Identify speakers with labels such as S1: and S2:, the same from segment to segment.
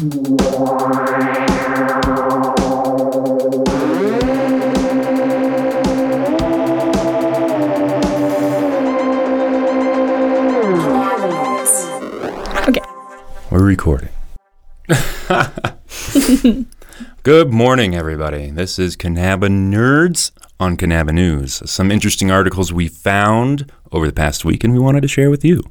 S1: Okay.
S2: We're recording. Good morning, everybody. This is Cannabinerds on Kanaba News. Some interesting articles we found over the past week and we wanted to share with you.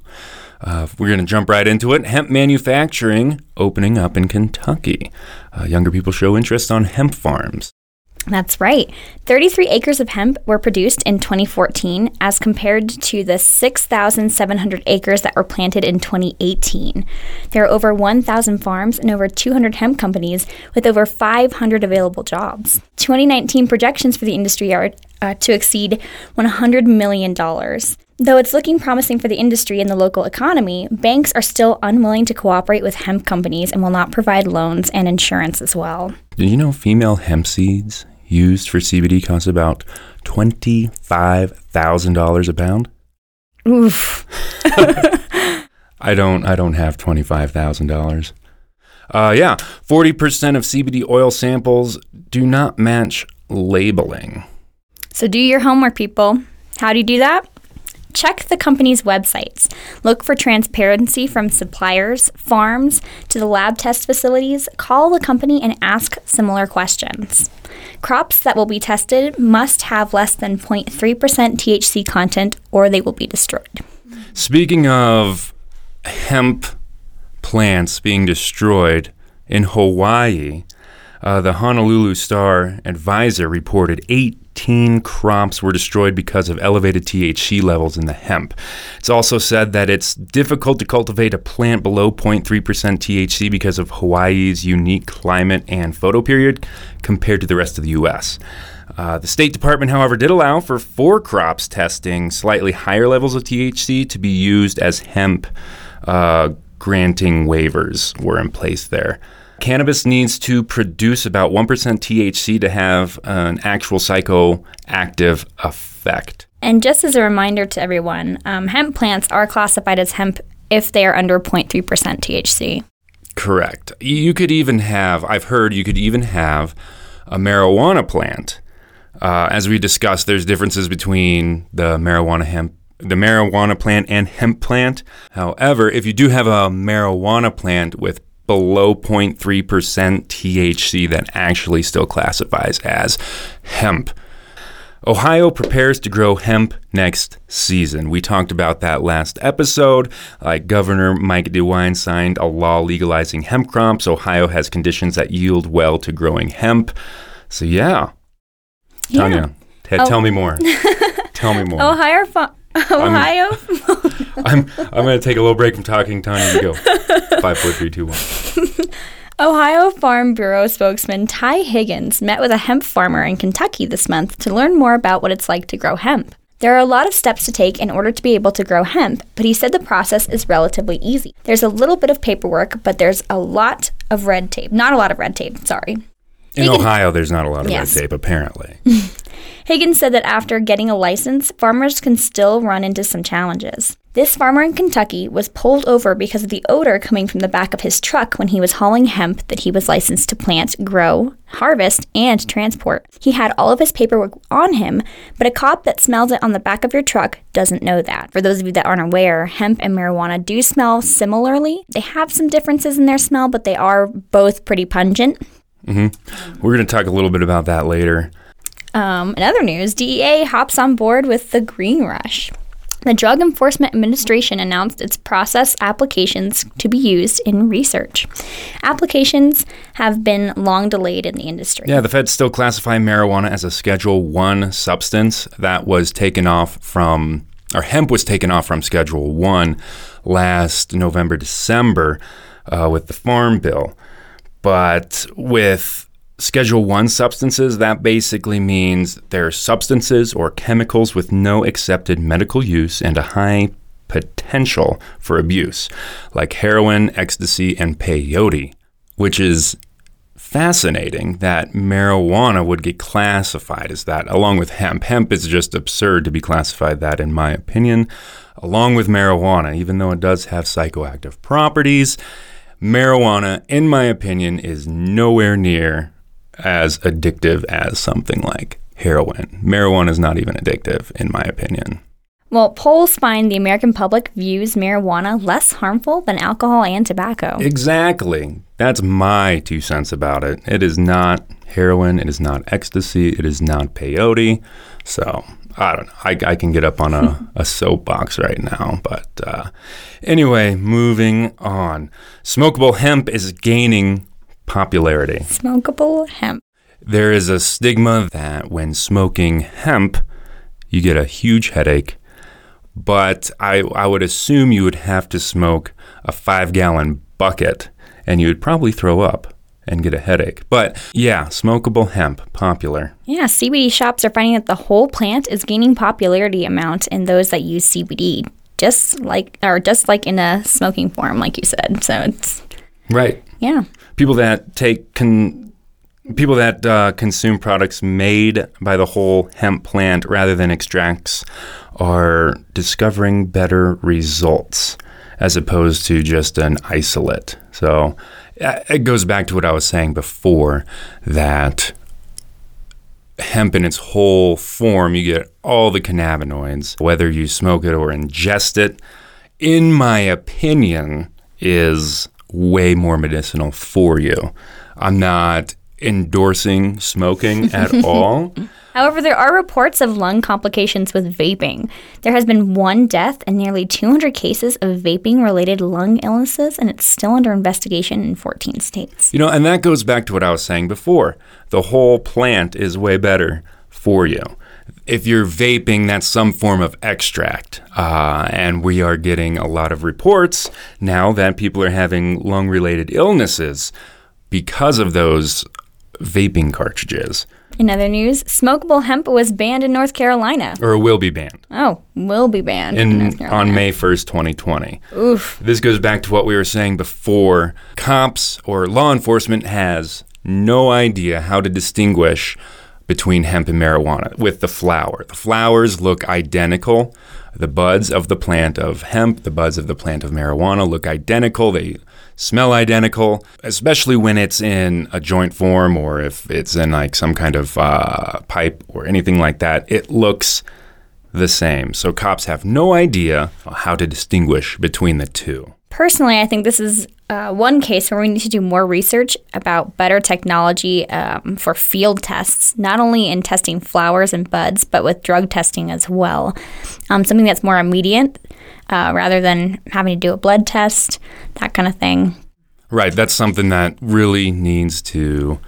S2: Uh, we're going to jump right into it. Hemp manufacturing opening up in Kentucky. Uh, younger people show interest on hemp farms.
S1: That's right. 33 acres of hemp were produced in 2014 as compared to the 6,700 acres that were planted in 2018. There are over 1,000 farms and over 200 hemp companies with over 500 available jobs. 2019 projections for the industry are uh, to exceed $100 million. Though it's looking promising for the industry and the local economy, banks are still unwilling to cooperate with hemp companies and will not provide loans and insurance as well.
S2: Did you know female hemp seeds used for CBD cost about $25,000 a pound?
S1: Oof.
S2: I don't I don't have $25,000. Uh, yeah, 40% of CBD oil samples do not match labeling.
S1: So do your homework, people. How do you do that? Check the company's websites. Look for transparency from suppliers, farms, to the lab test facilities. Call the company and ask similar questions. Crops that will be tested must have less than 0.3% THC content or they will be destroyed.
S2: Speaking of hemp plants being destroyed in Hawaii, uh, the Honolulu Star-Advertiser reported 18 crops were destroyed because of elevated THC levels in the hemp. It's also said that it's difficult to cultivate a plant below 0.3% THC because of Hawaii's unique climate and photo period compared to the rest of the U.S. Uh, the State Department, however, did allow for four crops testing slightly higher levels of THC to be used as hemp uh, granting waivers were in place there. Cannabis needs to produce about 1% THC to have an actual psychoactive effect.
S1: And just as a reminder to everyone, um, hemp plants are classified as hemp if they are under 0.3% THC.
S2: Correct. You could even have, I've heard you could even have a marijuana plant. Uh, as we discussed, there's differences between the marijuana hemp, the marijuana plant and hemp plant. However, if you do have a marijuana plant with below 0.3% THC that actually still classifies as hemp. Ohio prepares to grow hemp next season. We talked about that last episode. Like Governor Mike DeWine signed a law legalizing hemp crops. Ohio has conditions that yield well to growing hemp. So yeah,
S1: Yeah.
S2: Tanya, t-
S1: Oh.
S2: tell me more. tell me more.
S1: Ohio, fa- Ohio,
S2: I'm I'm gonna take a little break from talking. Tanya, you go. Five, four, three, two, one.
S1: Ohio Farm Bureau spokesman Ty Higgins met with a hemp farmer in Kentucky this month to learn more about what it's like to grow hemp. There are a lot of steps to take in order to be able to grow hemp, but he said the process is relatively easy. There's a little bit of paperwork, but there's a lot of red tape. Not a lot of red tape, sorry.
S2: In
S1: Higgins-
S2: Ohio, there's not a lot of
S1: Yes.
S2: red tape, apparently.
S1: Higgins said that after getting a license, farmers can still run into some challenges. This farmer in Kentucky was pulled over because of the odor coming from the back of his truck when he was hauling hemp that he was licensed to plant, grow, harvest, and transport. He had all of his paperwork on him, but a cop that smells it on the back of your truck doesn't know that. For those of you that aren't aware, hemp and marijuana do smell similarly. They have some differences in their smell, but they are both pretty pungent.
S2: We're going to talk a little bit about that later.
S1: Um, in other news, DEA hops on board with the Green Rush. The Drug Enforcement Administration announced its process applications to be used in research. Applications have been long delayed in the industry.
S2: Yeah, the feds still classify marijuana as a Schedule 1 substance that was taken off from, or hemp was taken off from Schedule 1 last November, December uh, with the Farm Bill. But with Schedule 1 substances, that basically means they're substances or chemicals with no accepted medical use and a high potential for abuse, like heroin, ecstasy, and peyote, which is fascinating that marijuana would get classified as that, along with hemp. Hemp is just absurd to be classified that, in my opinion, along with marijuana, even though it does have psychoactive properties. Marijuana, in my opinion, is nowhere near as addictive as something like heroin. Marijuana is not even addictive, in my opinion.
S1: Well, polls find the American public views marijuana less harmful than alcohol and tobacco.
S2: Exactly. That's my two cents about it. It is not heroin. It is not ecstasy. It is not peyote. So I don't know. I, I can get up on a, a soapbox right now. But uh, anyway, moving on. Smokable hemp is gaining popularity.
S1: Smokable hemp.
S2: There is a stigma that when smoking hemp, you get a huge headache. But I, I would assume you would have to smoke a five gallon bucket and you would probably throw up and get a headache. But yeah, smokable hemp, popular.
S1: Yeah, CBD shops are finding that the whole plant is gaining popularity amount in those that use CBD, just like or just like in a smoking form, like you said. So it's
S2: Right.
S1: yeah.
S2: People that take con- people that uh, consume products made by the whole hemp plant rather than extracts are discovering better results as opposed to just an isolate. So uh, it goes back to what I was saying before that hemp in its whole form, you get all the cannabinoids, whether you smoke it or ingest it, in my opinion, is way more medicinal for you. I'm not endorsing smoking at all.
S1: However, there are reports of lung complications with vaping. There has been one death and nearly 200 cases of vaping related lung illnesses, and it's still under investigation in 14 states.
S2: You know, and that goes back to what I was saying before. The whole plant is way better for you. If you're vaping, that's some form of extract. Uh, and we are getting a lot of reports now that people are having lung related illnesses because of those vaping cartridges,
S1: In other news, smokable hemp was banned in North Carolina.
S2: or will be banned.
S1: Oh, will be banned in, North
S2: in,
S1: Carolina.
S2: on May 1st, 2020.
S1: Oof.
S2: This goes back to what we were saying before. Cops or law enforcement has no idea how to distinguish between hemp and marijuana with the flower. The flowers look identical. The buds of the plant of hemp, the buds of the plant of marijuana look identical. They smell identical, especially when it's in a joint form or if it's in like some kind of uh, pipe or anything like that. It looks the same. So cops have no idea how to distinguish between the two.
S1: Personally, I think this is uh, one case where we need to do more research about better technology um, for field tests, not only in testing flowers and buds, but with drug testing as well. Um, something that's more immediate uh, rather than having to do a blood test, that kind of thing.
S2: Right, that's something that really needs to.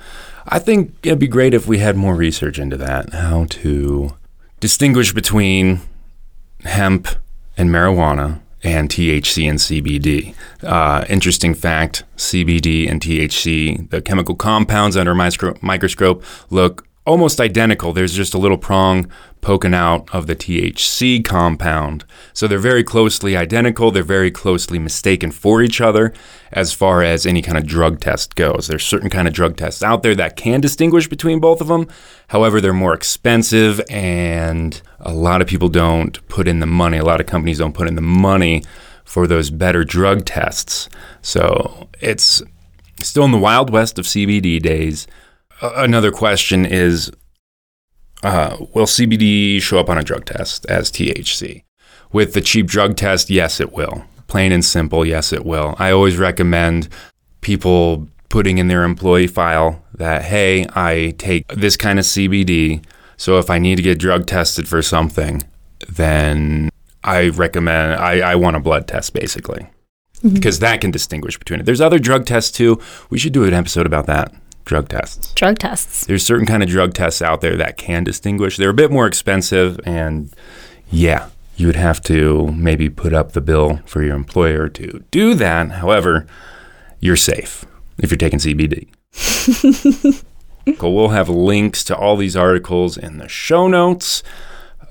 S2: I think it'd be great if we had more research into that, how to distinguish between hemp and marijuana and THC and CBD. Uh, interesting fact CBD and THC, the chemical compounds under micro- microscope, look almost identical. There's just a little prong poking out of the THC compound. So they're very closely identical. They're very closely mistaken for each other as far as any kind of drug test goes. There's certain kind of drug tests out there that can distinguish between both of them. However, they're more expensive and a lot of people don't put in the money. A lot of companies don't put in the money for those better drug tests. So it's still in the wild west of CBD days. Another question is uh, Will CBD show up on a drug test as THC? With the cheap drug test, yes, it will. Plain and simple, yes, it will. I always recommend people putting in their employee file that, hey, I take this kind of CBD. So if I need to get drug tested for something, then I recommend, I, I want a blood test basically. Because that can distinguish between it. There's other drug tests too. We should do an episode about that. Drug tests
S1: Drug tests.
S2: there's certain kind of drug tests out there that can distinguish. They're a bit more expensive, and yeah, you would have to maybe put up the bill for your employer to do that. However, you're safe if you're taking CBD. We'll have links to all these articles in the show notes.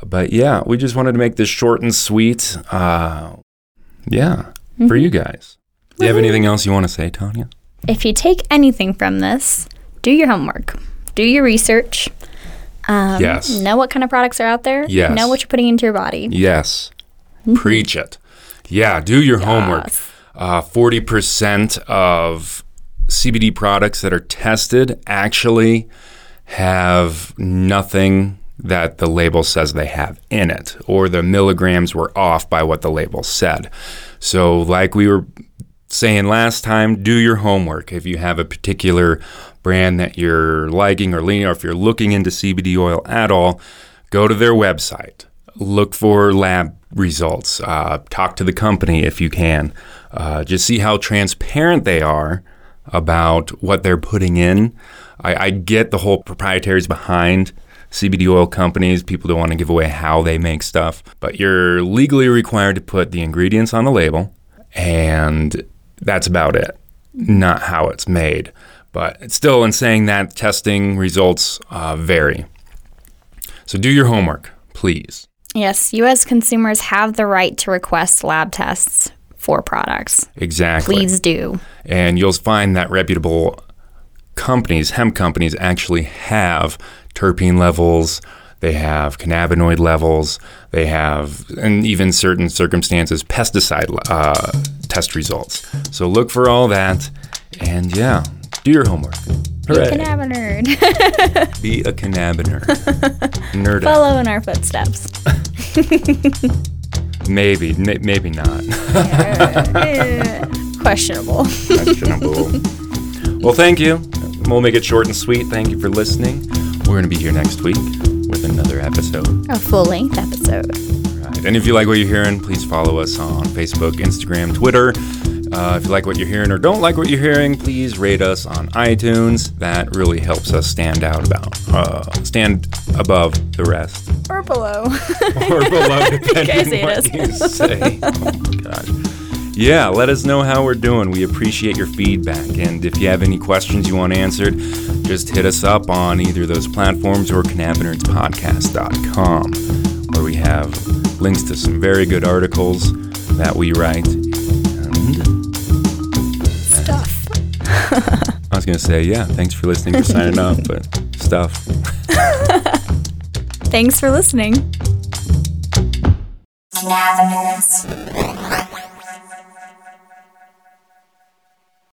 S2: But yeah, we just wanted to make this short and sweet. Uh, yeah, for you guys. Do you have anything else you want to say, Tanya?
S1: If you take anything from this, do your homework, do your research. Um,
S2: Yes.
S1: Know what kind of products are out there.
S2: Yes.
S1: Know what you're putting into your body.
S2: Yes. Preach it. Yeah, do your homework.
S1: Yes.
S2: Uh, 40% of CBD products that are tested actually have nothing that the label says they have in it, or the milligrams were off by what the label said. So, like we were saying last time, do your homework. If you have a particular brand that you're liking or leaning, or if you're looking into CBD oil at all, go to their website. Look for lab results. Uh, talk to the company if you can. Uh, just see how transparent they are about what they're putting in. I, I get the whole proprietaries behind CBD oil companies. People don't want to give away how they make stuff, but you're legally required to put the ingredients on the label, and that's about it, not how it's made. But still, in saying that, testing results uh, vary. So do your homework, please.
S1: Yes, U.S. consumers have the right to request lab tests for products.
S2: Exactly.
S1: Please do.
S2: And you'll find that reputable companies, hemp companies, actually have terpene levels, they have cannabinoid levels, they have, and even certain circumstances, pesticide uh, test results. So look for all that, and yeah, do your homework.
S1: Hooray. Be a cannabinoid.
S2: Be a cannabinoid. Nerd.
S1: Follow in our footsteps.
S2: maybe, n- maybe not.
S1: Questionable.
S2: Questionable. Well, thank you. We'll make it short and sweet. Thank you for listening. We're going to be here next week with another episode.
S1: A full length episode.
S2: Right. And if you like what you're hearing, please follow us on Facebook, Instagram, Twitter. Uh, if you like what you're hearing or don't like what you're hearing, please rate us on iTunes. That really helps us stand out about, uh, stand above the rest.
S1: Or below.
S2: or below, depending what you say. Oh my god yeah, let us know how we're doing. We appreciate your feedback. And if you have any questions you want answered, just hit us up on either those platforms or cannabinerdspodcast.com, where we have links to some very good articles that we write. And
S1: stuff.
S2: I was going to say, yeah, thanks for listening for signing up, but stuff.
S1: thanks for listening.
S3: Cannabinerds.